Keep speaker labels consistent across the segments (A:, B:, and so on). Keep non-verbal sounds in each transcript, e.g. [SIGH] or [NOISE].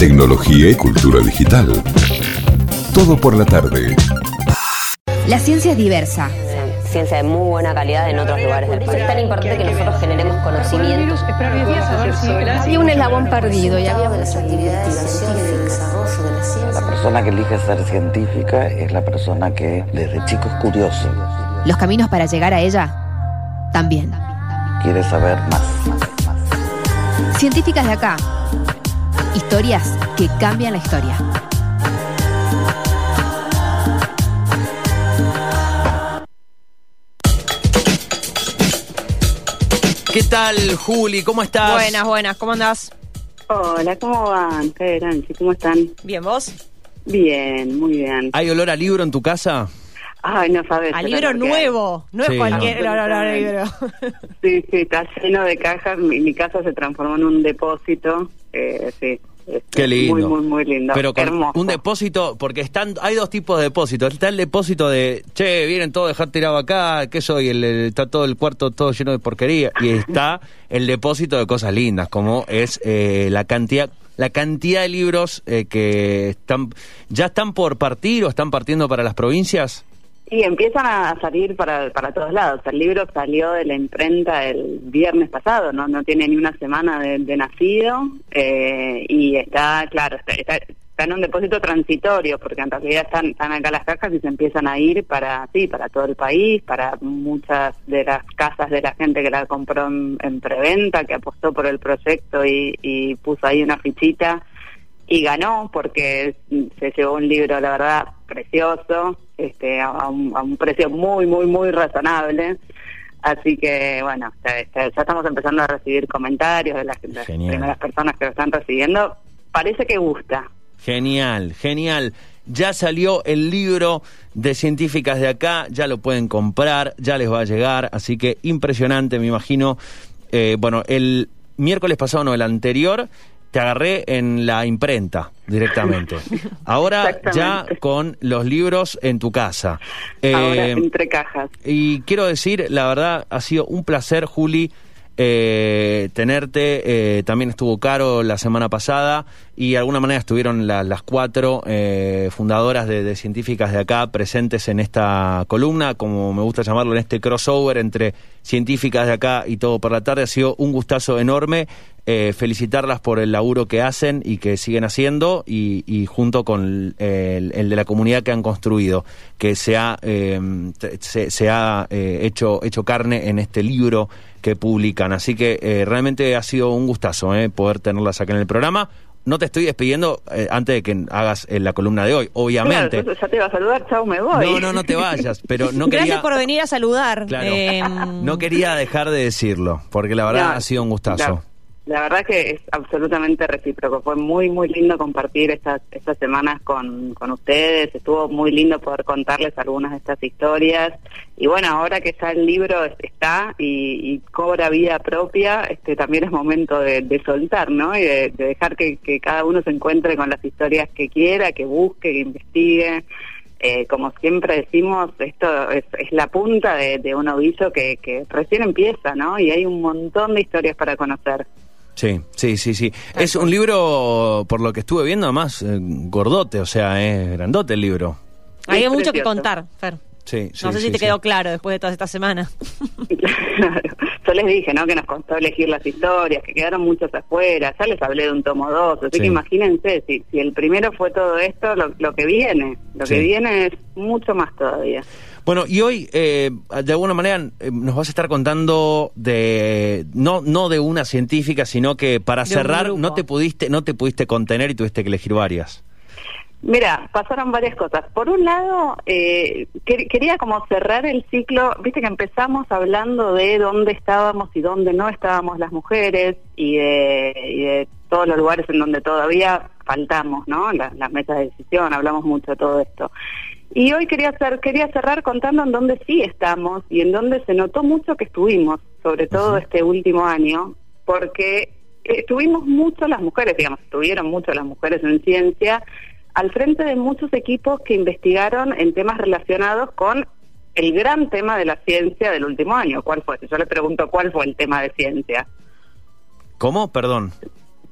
A: tecnología y cultura digital. Todo por la tarde.
B: La ciencia es diversa.
C: Ciencia de muy buena calidad en otros lugares del país. Es tan importante que nosotros generemos conocimientos.
B: Y un eslabón perdido. Y había
C: las actividades científicas.
D: La persona que elige ser científica es la persona que desde chico es curioso.
B: Los caminos para llegar a ella también.
D: Quiere saber más.
B: Científicas de acá. Historias que cambian la historia.
E: ¿Qué tal, Juli? ¿Cómo estás?
F: Buenas, buenas, ¿cómo andás?
G: Hola, ¿cómo van? ¿Qué eran? ¿Cómo están?
F: Bien, ¿vos?
G: Bien, muy bien.
E: ¿Hay olor a libro en tu casa?
G: Ay, no sabes.
F: Al libro nuevo, no
E: Sí,
F: es cualquier
G: no.
F: no, no, no, libro.
G: Sí, sí, está lleno de cajas. Mi, mi casa se transformó en un depósito. Eh, sí. es
E: Qué lindo.
G: Muy, muy, muy lindo.
E: Pero con
G: Hermoso.
E: un depósito, porque están, hay dos tipos de depósitos. Está el depósito de, che, vienen todos a dejar tirado acá, ¿qué soy? El, el- está todo el cuarto todo lleno de porquería. Y está el depósito de cosas lindas, como es eh, la cantidad la cantidad de libros eh, que están ya están por partir o están partiendo para las provincias.
G: Y empiezan a salir para, para todos lados. El libro salió de la imprenta el viernes pasado, no no tiene ni una semana de, nacido eh, y está, claro, está, está, está en un depósito transitorio porque en realidad están, están acá las cajas y se empiezan a ir para, sí, para todo el país, para muchas de las casas de la gente que la compró en, en preventa, que apostó por el proyecto y puso ahí una fichita y ganó porque se llevó un libro, la verdad, precioso, este, a, un, a un precio muy, muy, muy razonable. Así que, bueno, ya, estamos empezando a recibir comentarios de las, las primeras personas que lo están recibiendo. Parece que gusta.
E: Genial, genial. Ya salió el libro de científicas de acá, ya lo pueden comprar, ya les va a llegar, así que impresionante, me imagino. Eh, bueno, el miércoles pasado, no, el anterior, te agarré en la imprenta directamente. [LAUGHS] Ahora ya con los libros en tu casa.
G: Ahora
E: Eh,
G: entre cajas.
E: y quiero decir, la verdad, ha sido un placer, Juli, eh, tenerte. Eh, también estuvo Caro la semana pasada y de alguna manera estuvieron la- las cuatro eh, fundadoras de, de científicas de acá presentes en esta columna, como me gusta llamarlo, en este crossover entre científicas de acá y todo por la tarde. Ha sido un gustazo enorme. Eh, felicitarlas por el laburo que hacen y que siguen haciendo y, y junto con el, el de la comunidad que han construido, que se ha, eh, se, se ha eh, hecho, hecho carne en este libro que publican. Así que eh, realmente ha sido un gustazo eh, poder tenerlas acá en el programa. No te estoy despidiendo eh, antes de que hagas eh, la columna de hoy, obviamente.
G: Claro, ya te iba a saludar, chao, me voy.
E: No, no, no te vayas, pero no
F: Gracias
E: quería,
F: por venir a saludar.
E: Claro.
F: Eh,
E: no quería dejar de decirlo, porque la verdad
G: No,
E: ha sido un gustazo.
G: La verdad que es absolutamente recíproco. Fue muy, muy lindo compartir estas, estas semanas con, con ustedes. Estuvo muy lindo poder contarles algunas de estas historias. Y bueno, ahora que ya el libro es- está y, cobra vida propia, este también es momento de, soltar, ¿no? Y de, de dejar que, cada uno se encuentre con las historias que quiera, que busque, que investigue. Eh, como siempre decimos, esto es, es la punta de, un ovillo que recién empieza, ¿no? Y hay un montón de historias para conocer.
E: Sí, sí, sí, sí. Es un libro, por lo que estuve viendo, además, eh, gordote, o sea, es grandote el libro.
F: hay
G: Es
F: mucho que contar, Fer.
E: Sí, sí,
F: no sé
E: sí,
F: si te
E: sí.
F: quedó claro después de toda esta semana. [LAUGHS]
G: Claro. Yo les dije, ¿no? Que nos costó elegir las historias, que quedaron muchos afuera. Ya les hablé de un tomo dos, así
E: Sí.
G: que imagínense, si, si el primero fue todo esto, lo, lo que viene, lo
E: Sí.
G: que viene es mucho más todavía.
E: Bueno, y hoy, eh, de alguna manera, eh, nos vas a estar contando de no no de una científica, sino que para
F: De
E: cerrar no te pudiste no te pudiste contener y tuviste que elegir varias.
G: Mira, pasaron varias cosas. Por un lado, eh, quer- quería como cerrar el ciclo, viste que empezamos hablando de dónde estábamos y dónde no estábamos las mujeres y de, y de todos los lugares en donde todavía faltamos, ¿no? La- las mesas de decisión, hablamos mucho de todo esto. Y hoy quería hacer, quería cerrar contando en dónde sí estamos y en dónde se notó mucho que estuvimos, sobre todo este último año, porque estuvimos mucho las mujeres, digamos, estuvieron mucho las mujeres en ciencia, al frente de muchos equipos que investigaron en temas relacionados con el gran tema de la ciencia del último año. ¿Cuál fue? Si yo le pregunto cuál fue el tema de ciencia.
E: ¿Cómo? Perdón.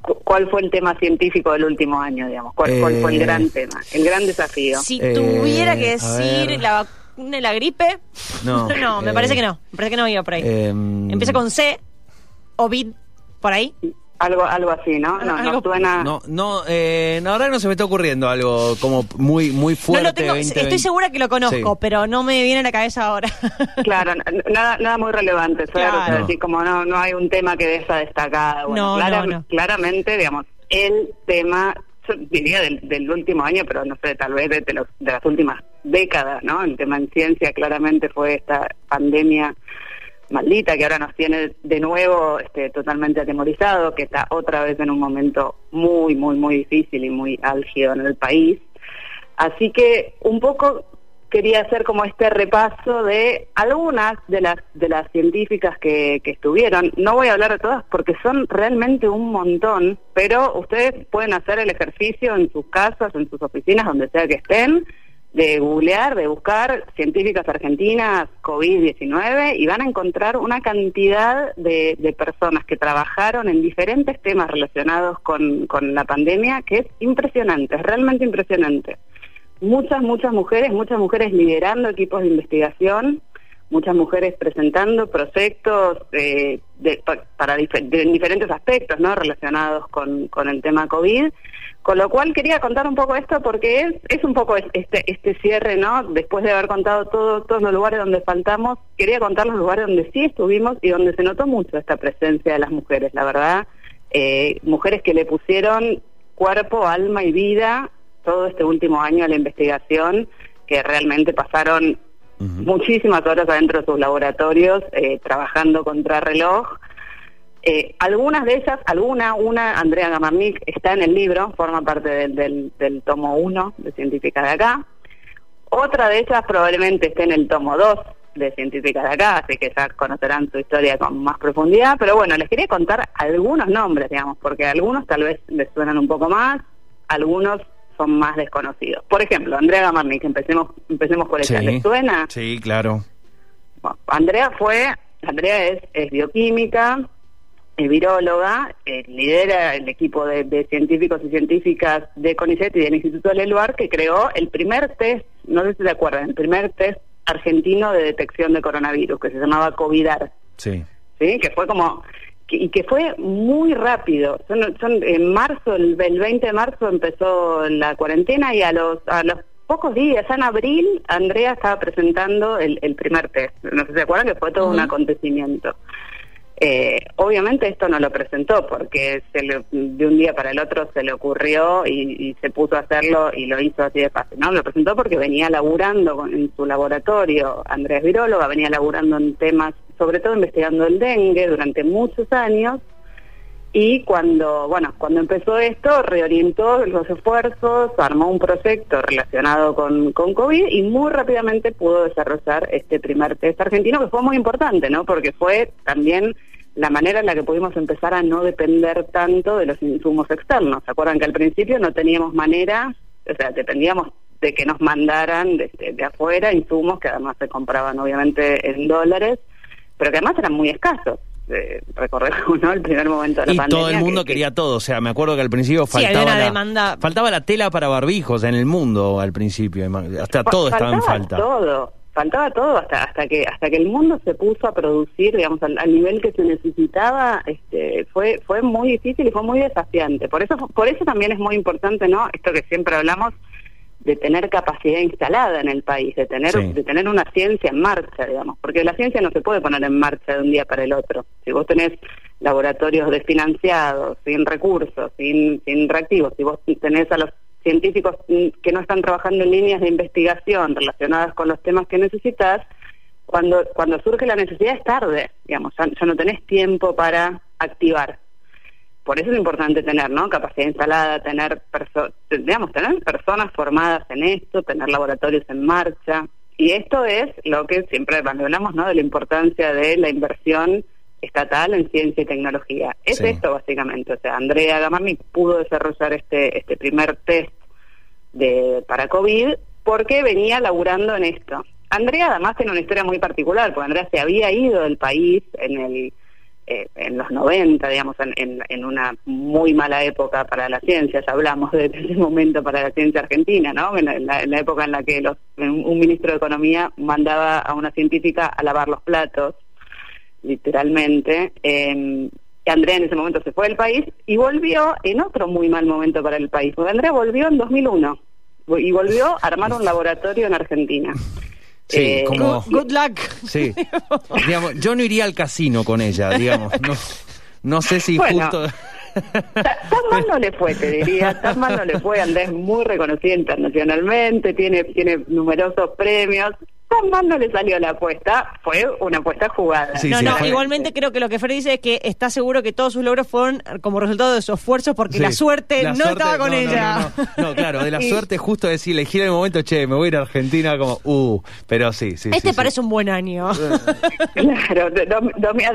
G: Cu- ¿cuál fue el tema científico del último año, digamos? ¿Cuál, cuál fue el
E: Eh,
G: gran tema, el gran desafío?
F: Si
E: Eh,
F: tuviera que
E: a
F: decir la vacuna de la gripe,
E: No, [LAUGHS]
F: no, me
E: eh,
F: parece que no. Me parece que no iba por ahí.
E: Em,
F: Empieza con C, Ovid, por ahí.
G: Algo, algo así, ¿no? No,
F: Algo-
G: no suena...
E: No, no, eh, la verdad no se me está ocurriendo algo como muy, muy fuerte.
F: no lo tengo,
E: 20,
F: estoy segura que lo conozco,
E: Sí.
F: pero no me viene a la cabeza ahora. [LAUGHS]
G: Claro, nada, nada muy relevante, Fer, o sea,
F: Claro.
G: así como no, no hay un tema que deja destacado. Bueno,
F: No,
G: clara-
F: no, no.
G: Claramente, digamos, el tema, yo diría del, del último año, pero no sé, tal vez de, de los- de las últimas décadas, ¿no? El tema en ciencia claramente fue esta pandemia maldita que ahora nos tiene de nuevo este, totalmente atemorizados, que está otra vez en un momento muy, muy, muy difícil y muy álgido en el país. Así que un poco quería hacer como este repaso de algunas de las de las científicas que, que estuvieron. No voy a hablar de todas porque son realmente un montón, pero ustedes pueden hacer el ejercicio en sus casas, en sus oficinas, donde sea que estén, de googlear, de buscar científicas argentinas COVID-19 y van a encontrar una cantidad de, de personas que trabajaron en diferentes temas relacionados con, con la pandemia que es impresionante, es realmente impresionante. Muchas, muchas mujeres, muchas mujeres liderando equipos de investigación, muchas mujeres presentando proyectos eh, de- pa- para diferentes aspectos no relacionados con, con el tema COVID. Con lo cual quería contar un poco esto porque es, es un poco es- este, este cierre, ¿no? Después de haber contado todo, todos los lugares donde faltamos, quería contar los lugares donde sí estuvimos y donde se notó mucho esta presencia de las mujeres, la verdad. Eh, mujeres que le pusieron cuerpo, alma y vida todo este último año a la investigación, que realmente pasaron muchísimas horas adentro de sus laboratorios eh, trabajando contra reloj. Eh, algunas de ellas, alguna, una, Andrea Gamarnik, está en el libro, forma parte del, del, tomo 1 de Científicas de Acá. Otra de ellas probablemente esté en el tomo 2 de Científicas de Acá, así que ya conocerán su historia con más profundidad. Pero bueno, les quería contar algunos nombres, digamos, porque algunos tal vez les suenan un poco más, algunos son más desconocidos. Por ejemplo, Andrea Gamarnik, empecemos, empecemos por ella.
E: Sí.
G: ¿Les suena?
E: Sí, claro.
G: Bueno, Andrea fue, Andrea es, es bioquímica, es viróloga, eh, lidera el equipo de, de científicos y científicas de CONICET y del Instituto Leluar que creó el primer test, no sé si se acuerdan, el primer test argentino de detección de coronavirus que se llamaba COVIDAR.
E: Sí.
G: ¿sí? que fue como y que fue muy rápido. Son, son- en marzo, el, el 20 de marzo empezó la cuarentena y a los a los pocos días, ya en abril, Andrea estaba presentando el, el primer test. No sé si se acuerdan que fue todo un acontecimiento. Eh, obviamente esto no lo presentó porque de un día para el otro se le ocurrió y, se puso a hacerlo y lo hizo así de fácil. No, lo presentó porque venía laburando en su laboratorio, Andrea es viróloga, venía laburando en temas, sobre todo investigando el dengue durante muchos años y cuando, bueno, cuando empezó esto, reorientó los esfuerzos, armó un proyecto relacionado con, con COVID y muy rápidamente pudo desarrollar este primer test argentino, que fue muy importante, ¿no? Porque fue también la manera en la que pudimos empezar a no depender tanto de los insumos externos. ¿Se acuerdan que al principio no teníamos manera, o sea, dependíamos de que nos mandaran de, de- de afuera insumos que además se compraban obviamente en dólares, pero que además eran muy escasos. Eh, recordemos, [LAUGHS] ¿no? El primer momento de la
E: Y
G: pandemia.
E: todo el mundo
G: que- que-
E: quería todo. O sea, me acuerdo que al principio faltaba, la,
F: demanda.
E: faltaba la tela para barbijos en el mundo al principio. Hasta todo estaba en
G: Faltaba
E: falta.
G: todo faltaba todo hasta hasta que hasta que el mundo se puso a producir digamos al, al nivel que se necesitaba este fue fue muy difícil y fue muy desafiante por eso por eso también es muy importante no esto que siempre hablamos de tener capacidad instalada en el país de tener
E: Sí.
G: de tener una ciencia en marcha digamos porque la ciencia no se puede poner en marcha de un día para el otro si vos tenés laboratorios desfinanciados sin recursos sin sin reactivos si vos tenés a los científicos mm, que no están trabajando en líneas de investigación relacionadas con los temas que necesitas, cuando, cuando surge la necesidad es tarde, digamos, ya, ya no tenés tiempo para activar. Por eso es importante tener, ¿no? Capacidad instalada, tener, perso digamos, tener personas formadas en esto, tener laboratorios en marcha. Y esto es lo que siempre cuando hablamos, ¿no? De la importancia de la inversión estatal en ciencia y tecnología. Es
E: Sí.
G: esto básicamente. O sea, Andrea Gamarni pudo desarrollar este, este primer test de para COVID porque venía laburando en esto. Andrea además tiene una historia muy particular, porque Andrea se había ido del país en el eh, en los 90, digamos, en, una muy mala época para la ciencia, ya hablamos de [LAUGHS] ese momento para la ciencia argentina, ¿no? En la, época en la que un ministro de Economía mandaba a una científica a lavar los platos, literalmente. Eh, Andrea en ese momento se fue del país y volvió en otro muy mal momento para el país, porque Andrea volvió en 2001 y volvió a armar un laboratorio en Argentina.
E: Sí,
F: eh,
E: como...
F: Good, luck.
E: Sí. [LAUGHS] digamos, yo no iría al casino con ella, digamos. No, no sé si
G: bueno,
E: justo...
G: Tan mal no le fue, te diría, tan mal no le fue. Andrés es muy reconocida internacionalmente, tiene, tiene numerosos premios. Tan mal no le salió la apuesta, fue una apuesta jugada.
E: Sí,
F: no,
E: sí,
F: no,
E: fue-
F: igualmente creo que lo que Fer dice es que está seguro que todos sus logros fueron como resultado de su esfuerzo porque
E: Sí.
F: la suerte
E: La
F: no
E: suerte-
F: estaba con
E: no,
F: ella.
E: No, no. No, claro, de la [LAUGHS] suerte justo decir, elegir el momento, che, me voy a ir a Argentina como, uh, pero sí, sí.
F: este
E: sí, sí.
F: parece un buen año. [LAUGHS]
G: Claro, a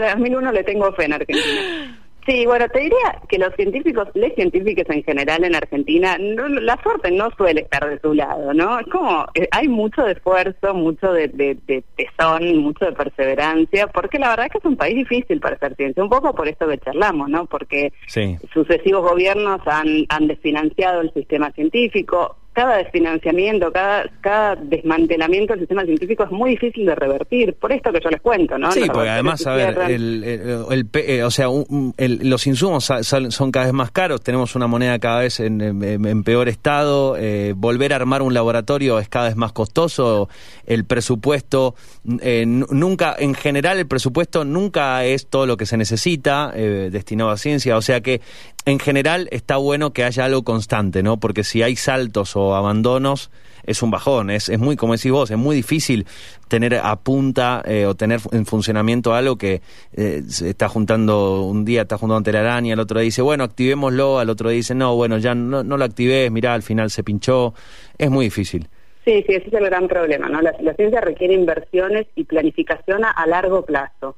G: 2001 le tengo fe en Argentina. [LAUGHS] Sí, bueno, te diría que los científicos, los científicos en general en Argentina, no- la suerte no suele estar de su lado, ¿no? Es como, eh, hay mucho de esfuerzo, mucho de, de, de tesón, mucho de perseverancia, porque la verdad es que es un país difícil para hacer ciencia, un poco por esto que charlamos, ¿no? Porque
E: Sí.
G: sucesivos gobiernos han, han desfinanciado el sistema científico. Cada desfinanciamiento, cada, cada desmantelamiento del sistema científico es muy difícil de revertir. Por esto que yo les cuento, ¿no?
E: Sí,
G: Los
E: porque además, a ver, el, el- el eh, o sea, un- los insumos sal- son cada vez más caros, tenemos una moneda cada vez en, en- en peor estado, eh, volver a armar un laboratorio es cada vez más costoso, el presupuesto, eh, nunca, en general el presupuesto nunca es todo lo que se necesita eh, destinado a ciencia, o sea que en general está bueno que haya algo constante, ¿no? Porque si hay saltos o abandonos, es un bajón, es, es muy, como decís vos, es muy difícil tener a punta eh, o tener en funcionamiento algo que eh, se está juntando un día, está juntando telaraña, el otro dice, bueno, activémoslo, al otro dice, no, bueno, ya no, no lo activé, mirá, al final se pinchó, es muy difícil.
G: Sí, sí, ese es el gran problema, ¿no? La, la ciencia requiere inversiones y planificación a largo plazo.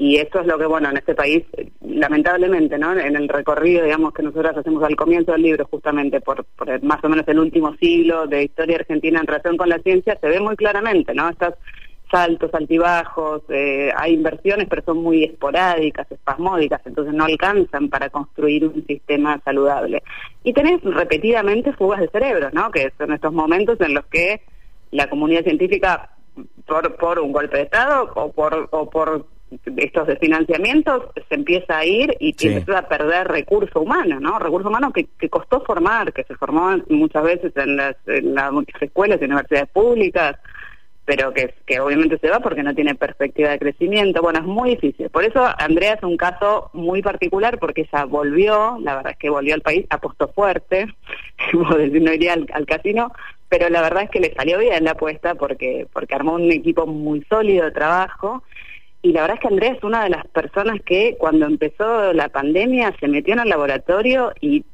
G: Y esto es lo que, bueno, en este país, lamentablemente, ¿no? En el recorrido, digamos, que nosotros hacemos al comienzo del libro, justamente por, más o menos el último siglo de historia argentina en relación con la ciencia, se ve muy claramente, ¿no? Estos saltos, altibajos, eh, hay inversiones, pero son muy esporádicas, espasmódicas, entonces no alcanzan para construir un sistema saludable. Y tenés repetidamente fugas de cerebro, ¿no? Que son estos momentos en los que la comunidad científica, por, por un golpe de Estado o por estos desfinanciamientos, se empieza a ir y
E: Sí.
G: empieza a perder recurso humano, ¿no? Recurso humano que, que costó formar, que se formó muchas veces en las, en las escuelas y universidades públicas, pero que, que obviamente se va porque no tiene perspectiva de crecimiento. Bueno, es muy difícil. Por eso Andrea es un caso muy particular porque ella volvió, la verdad es que volvió al país, apostó fuerte, [LAUGHS] no iría al, al casino, pero la verdad es que le salió bien la apuesta porque, porque armó un equipo muy sólido de trabajo. Y la verdad es que Andrea es una de las personas que cuando empezó la pandemia se metió en el laboratorio y,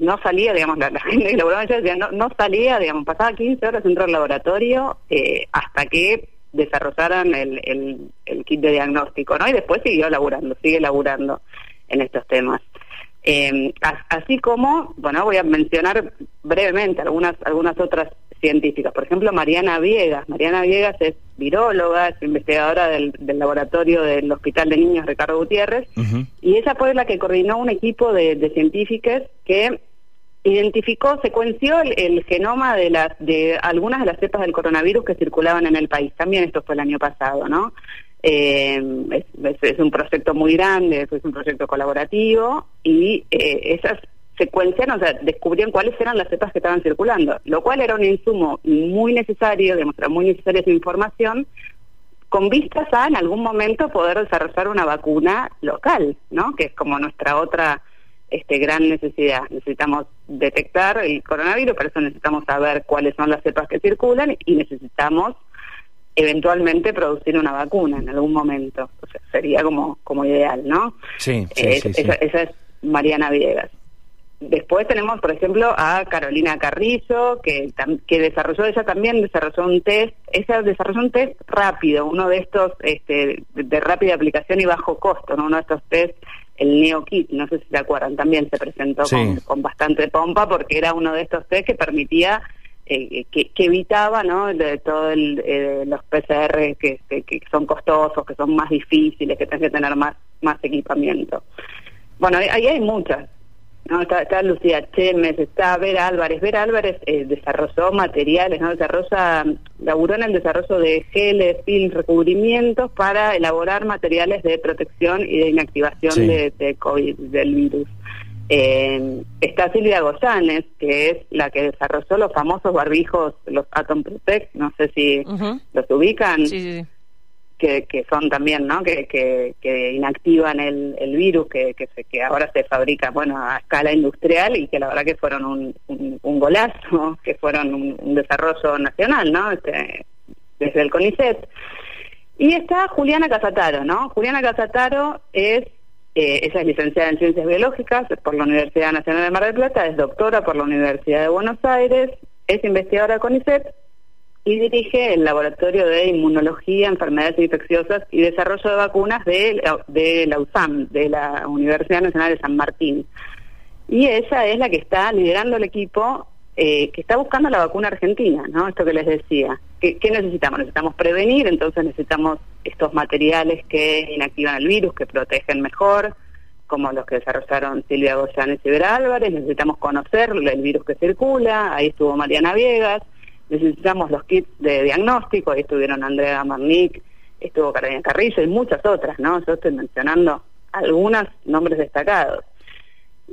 G: no salía, digamos, la, gente laboraba allá decía, no, no salía, digamos, pasaba 15 horas dentro del laboratorio eh, hasta que desarrollaran el, el, el kit de diagnóstico, ¿no? Y después siguió laburando, sigue laburando en estos temas. Eh, as- así como, bueno, voy a mencionar brevemente algunas, algunas otras científicas. Por ejemplo, Mariana Viegas. Mariana Viegas es viróloga, es investigadora del, del laboratorio del Hospital de Niños Ricardo Gutiérrez, y ella fue la que coordinó un equipo de, de científicas que identificó, secuenció el, el genoma de las de algunas de las cepas del coronavirus que circulaban en el país. También esto fue el año pasado, ¿no? Eh, es, un proyecto muy grande, es un proyecto colaborativo y eh, esas secuenciaron, o sea, descubrieron cuáles eran las cepas que estaban circulando, lo cual era un insumo muy necesario, digamos, era muy necesaria esa información con vistas a en algún momento poder desarrollar una vacuna local, ¿no? Que es como nuestra otra este gran necesidad. Necesitamos detectar el coronavirus, para eso necesitamos saber cuáles son las cepas que circulan y necesitamos eventualmente producir una vacuna en algún momento. O sea, sería como como ideal, ¿no?
E: Sí, sí,
G: Eh,
E: sí, sí.
G: Esa, es Mariana Viegas. Después tenemos, por ejemplo, a Carolina Carrillo, que, que desarrolló, ella también desarrolló un test, ella desarrolló un test rápido, uno de estos este, de, de rápida aplicación y bajo costo, ¿no? uno de estos test, el NeoKit, no sé si se acuerdan, también se presentó
E: Sí.
G: con, con bastante pompa porque era uno de estos test que permitía eh, que, que, evitaba ¿no? de todo el, eh, los PCR que, que, que, son costosos, que son más difíciles, que tienen que tener más, más equipamiento. Bueno, ahí hay muchas. ¿no? Está, está Lucía Chemes, está Vera Álvarez. Vera Álvarez eh, desarrolló materiales, ¿no? Desarrolla, laburó en el desarrollo de geles, films, recubrimientos para elaborar materiales de protección y de inactivación
E: Sí.
G: de, de COVID, del virus. Eh, está Silvia Goyanes, que es la que desarrolló los famosos barbijos, los Atom Protect, no sé si los ubican
F: Sí, sí, sí.
G: que, que son también, ¿no? Que, que, que inactivan el, el virus, que, que, se, que ahora se fabrica, bueno, a escala industrial y que la verdad que fueron un, un, un golazo, [LAUGHS] que fueron un, un desarrollo nacional, ¿no? Este, desde el CONICET. Y está Juliana Casataro, ¿no? Juliana Casataro es, eh, ella es licenciada en Ciencias Biológicas por la Universidad Nacional de Mar del Plata, es doctora por la Universidad de Buenos Aires, es investigadora CONICET y dirige el Laboratorio de Inmunología, Enfermedades Infecciosas y Desarrollo de Vacunas de, de la USAM, de la Universidad Nacional de San Martín. Y ella es la que está liderando el equipo eh, que está buscando la vacuna argentina, ¿no? Esto que les decía. ¿Qué, necesitamos? Necesitamos prevenir, entonces necesitamos estos materiales que inactivan el virus, que protegen mejor, como los que desarrollaron Silvia Goyanes y Vera Álvarez, necesitamos conocer el virus que circula, ahí estuvo Mariana Viegas, necesitamos los kits de diagnóstico, ahí estuvieron Andrea Marnick, estuvo Carolina Carrillo y muchas otras, ¿no? Yo estoy mencionando algunos nombres destacados.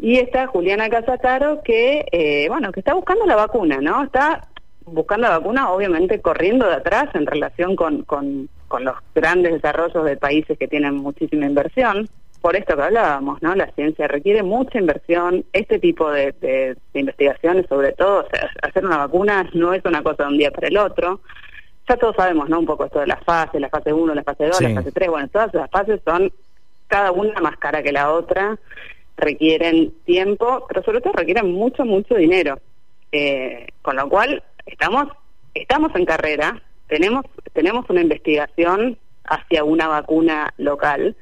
G: Y está Juliana Casataro que, eh, bueno, que está buscando la vacuna, ¿no? Está buscando la vacuna, obviamente corriendo de atrás en relación con, con, con los grandes desarrollos de países que tienen muchísima inversión. Por esto que hablábamos, ¿no? La ciencia requiere mucha inversión. Este tipo de, de- de investigaciones, sobre todo, o sea, hacer una vacuna no es una cosa de un día para el otro. Ya todos sabemos, ¿no? Un poco esto de las fases, la fase 1, la fase 2,
E: Sí.
G: la fase 3. Bueno, todas las fases son cada una más cara que la otra, requieren tiempo, pero sobre todo requieren mucho, mucho dinero. Eh, con lo cual, estamos, estamos en carrera, tenemos, tenemos una investigación hacia una vacuna local.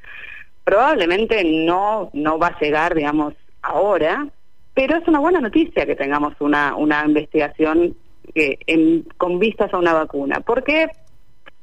G: Probablemente no, no va a llegar, digamos, ahora, pero es una buena noticia que tengamos una, una investigación que en- con vistas a una vacuna, porque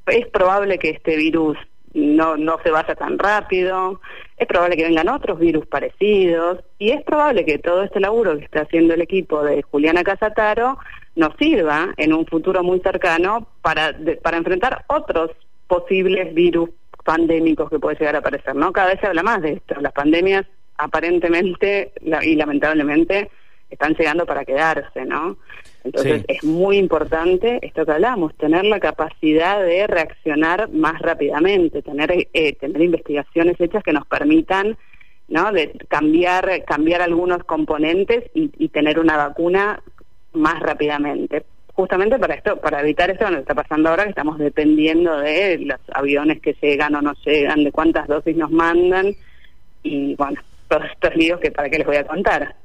G: es probable que este virus no, no se vaya tan rápido, es probable que vengan otros virus parecidos y es probable que todo este laburo que está haciendo el equipo de Juliana Casataro nos sirva en un futuro muy cercano para, para enfrentar otros posibles virus pandémicos que puede llegar a aparecer, ¿no? Cada vez se habla más de esto. Las pandemias aparentemente y lamentablemente están llegando para quedarse, ¿no? Entonces
E: Sí.
G: es muy importante esto que hablamos, tener la capacidad de reaccionar más rápidamente, tener eh, tener investigaciones hechas que nos permitan, ¿no? De cambiar cambiar algunos componentes y, y tener una vacuna más rápidamente. Justamente para esto, para evitar esto que nos está pasando ahora, que estamos dependiendo de los aviones que llegan o no llegan, de cuántas dosis nos mandan y bueno, todos estos líos que para qué les voy a contar.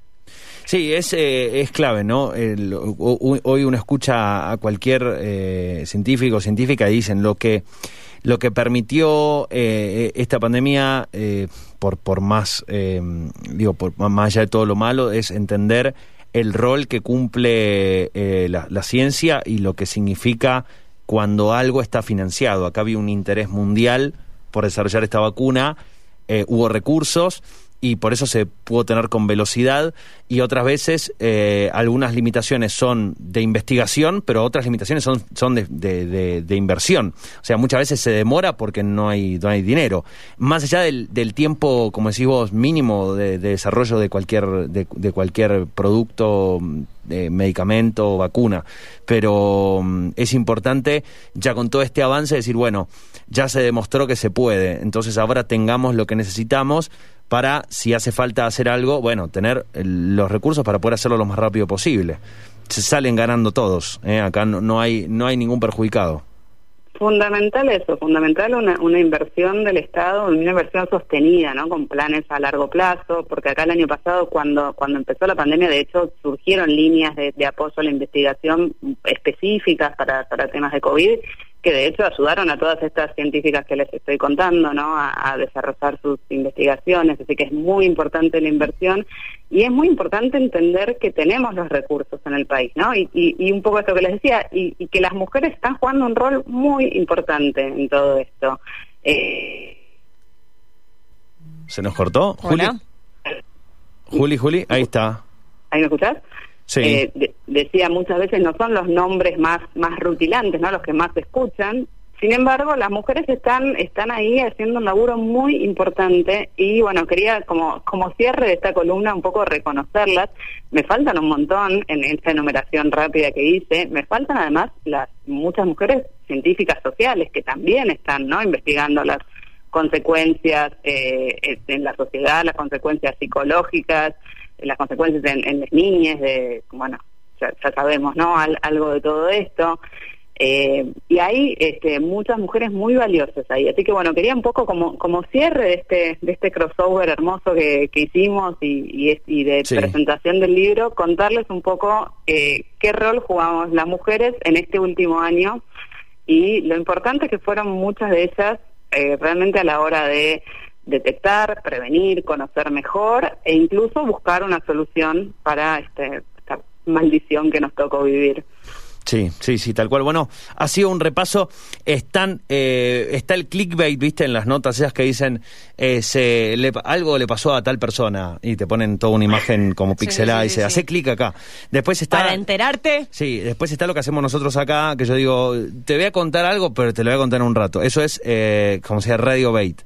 E: Sí, es, eh, es clave, ¿no? El- ho- ho- hoy uno escucha a cualquier eh, científico o científica y dicen lo que lo que permitió eh, esta pandemia, eh, por, por más, eh, digo, por, más allá de todo lo malo, es entender el rol que cumple la, la ciencia y lo que significa cuando algo está financiado. Acá había un interés mundial por desarrollar esta vacuna, hubo recursos y por eso se pudo tener con velocidad y otras veces eh, algunas limitaciones son de investigación, pero otras limitaciones son, son de, de- de- de inversión. O sea, muchas veces se demora porque no hay, no hay dinero. Más allá del, tiempo, como decís vos, mínimo de, de desarrollo de cualquier, de, de cualquier producto, mm, eh, medicamento o vacuna. Pero mm, es importante, ya con todo este avance, decir, bueno, ya se demostró que se puede, entonces ahora tengamos lo que necesitamos para, si hace falta hacer algo, bueno, tener el- los recursos para poder hacerlo lo más rápido posible. Se salen ganando todos, ¿eh? acá no, no hay, no hay ningún perjudicado.
G: Fundamental eso, fundamental una, una inversión del Estado, una inversión sostenida, ¿no? Con planes a largo plazo, porque acá el año pasado, cuando cuando empezó la pandemia, de hecho, surgieron líneas de, de apoyo a la investigación específicas para, para temas de COVID que de hecho ayudaron a todas estas científicas que les estoy contando, ¿no? A, a, desarrollar sus investigaciones, así que es muy importante la inversión y es muy importante entender que tenemos los recursos en el país, ¿no? Y, y, y un poco esto que les decía, y, y, que las mujeres están jugando un rol muy importante en todo esto. Eh...
E: ¿Se nos cortó? Juli. Juli, Juli, ahí está.
G: ¿Ahí me escuchás? Eh, de, decía muchas veces no son los nombres más más rutilantes, no los que más se escuchan. Sin embargo, las mujeres están están ahí haciendo un laburo muy importante y bueno, quería como como cierre de esta columna un poco reconocerlas. Me faltan un montón en esta enumeración rápida que hice. Me faltan además las muchas mujeres científicas sociales que también están, ¿no? investigando las consecuencias eh, en la sociedad, las consecuencias psicológicas, las consecuencias en, en las niñas, de, bueno, ya, ya sabemos, ¿no? Al, algo de todo esto. Eh, y hay este, muchas mujeres muy valiosas ahí. Así que bueno, quería un poco como, como cierre de este, de este crossover hermoso que, que hicimos y, y, y de sí. presentación del libro, contarles un poco eh, qué rol jugamos las mujeres en este último año y lo importante que fueron muchas de ellas eh, realmente a la hora de detectar, prevenir, conocer mejor e incluso buscar una solución para este, esta maldición que nos tocó vivir.
E: Sí, sí, sí, tal cual. Bueno, ha sido un repaso. Están, eh, está el clickbait, viste, en las notas esas que dicen eh, se, le, algo le pasó a tal persona y te ponen toda una imagen como [LAUGHS] pixelada sí, sí, y dice, sí. hace clic acá. Después está.
F: Para enterarte.
E: Sí, después está lo que hacemos nosotros acá, que yo digo, te voy a contar algo, pero te lo voy a contar en un rato. Eso es, eh, como sea, radio bait.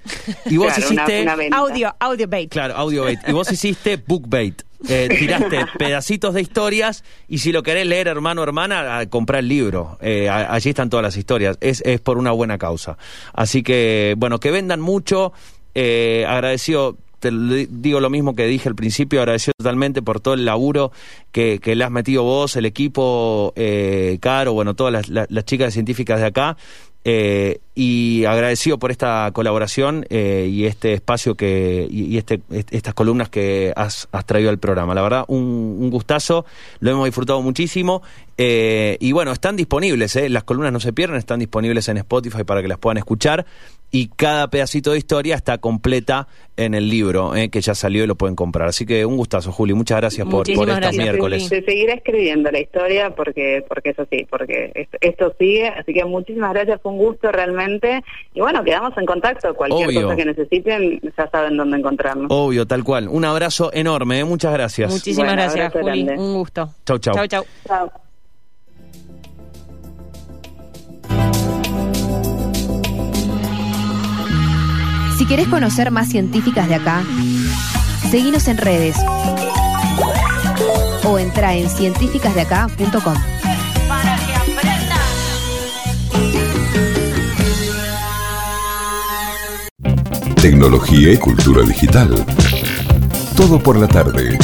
E: Y vos [LAUGHS]
G: claro,
E: hiciste.
G: Una, una
F: audio, audio bait.
E: Claro, audio bait. Y vos [LAUGHS] hiciste book bait. Eh, tiraste pedacitos de historias y si lo querés leer, hermano hermana, comprar el libro. Eh, allí están todas las historias. Es, es por una buena causa. Así que, bueno, que vendan mucho. Eh, agradecido te digo lo mismo que dije al principio, agradecido totalmente por todo el laburo que, que le has metido vos, el equipo, eh, Caro, bueno, todas las, chicas científicas de acá. Eh, y agradecido por esta colaboración eh, y este espacio que y, este, estas columnas que has, has, traído al programa. La verdad, un, un gustazo, lo hemos disfrutado muchísimo. Eh, y bueno, están disponibles, eh, las columnas no se pierden, están disponibles en Spotify para que las puedan escuchar. Y cada pedacito de historia está completa en el libro, eh, que ya salió y lo pueden comprar. Así que un gustazo, Juli. Muchas gracias por, por estos
G: gracias,
E: miércoles.
G: Se seguirá escribiendo la historia porque porque eso sí, porque esto, esto, sigue. Así que muchísimas gracias, fue un gusto realmente. Y bueno, quedamos en contacto. Cualquier
E: Obvio.
G: cosa que necesiten, ya saben dónde encontrarnos.
E: Obvio, tal cual. Un abrazo enorme. ¿eh? Muchas gracias.
F: Muchísimas bueno, gracias, Juli. Grande. Un gusto.
E: Chau, chau.
F: Chau, chau.
G: Chau.
B: Si querés conocer más científicas de acá, seguinos en redes o entra en científicasdeacá.com.
A: Tecnología y cultura digital. Todo por la tarde.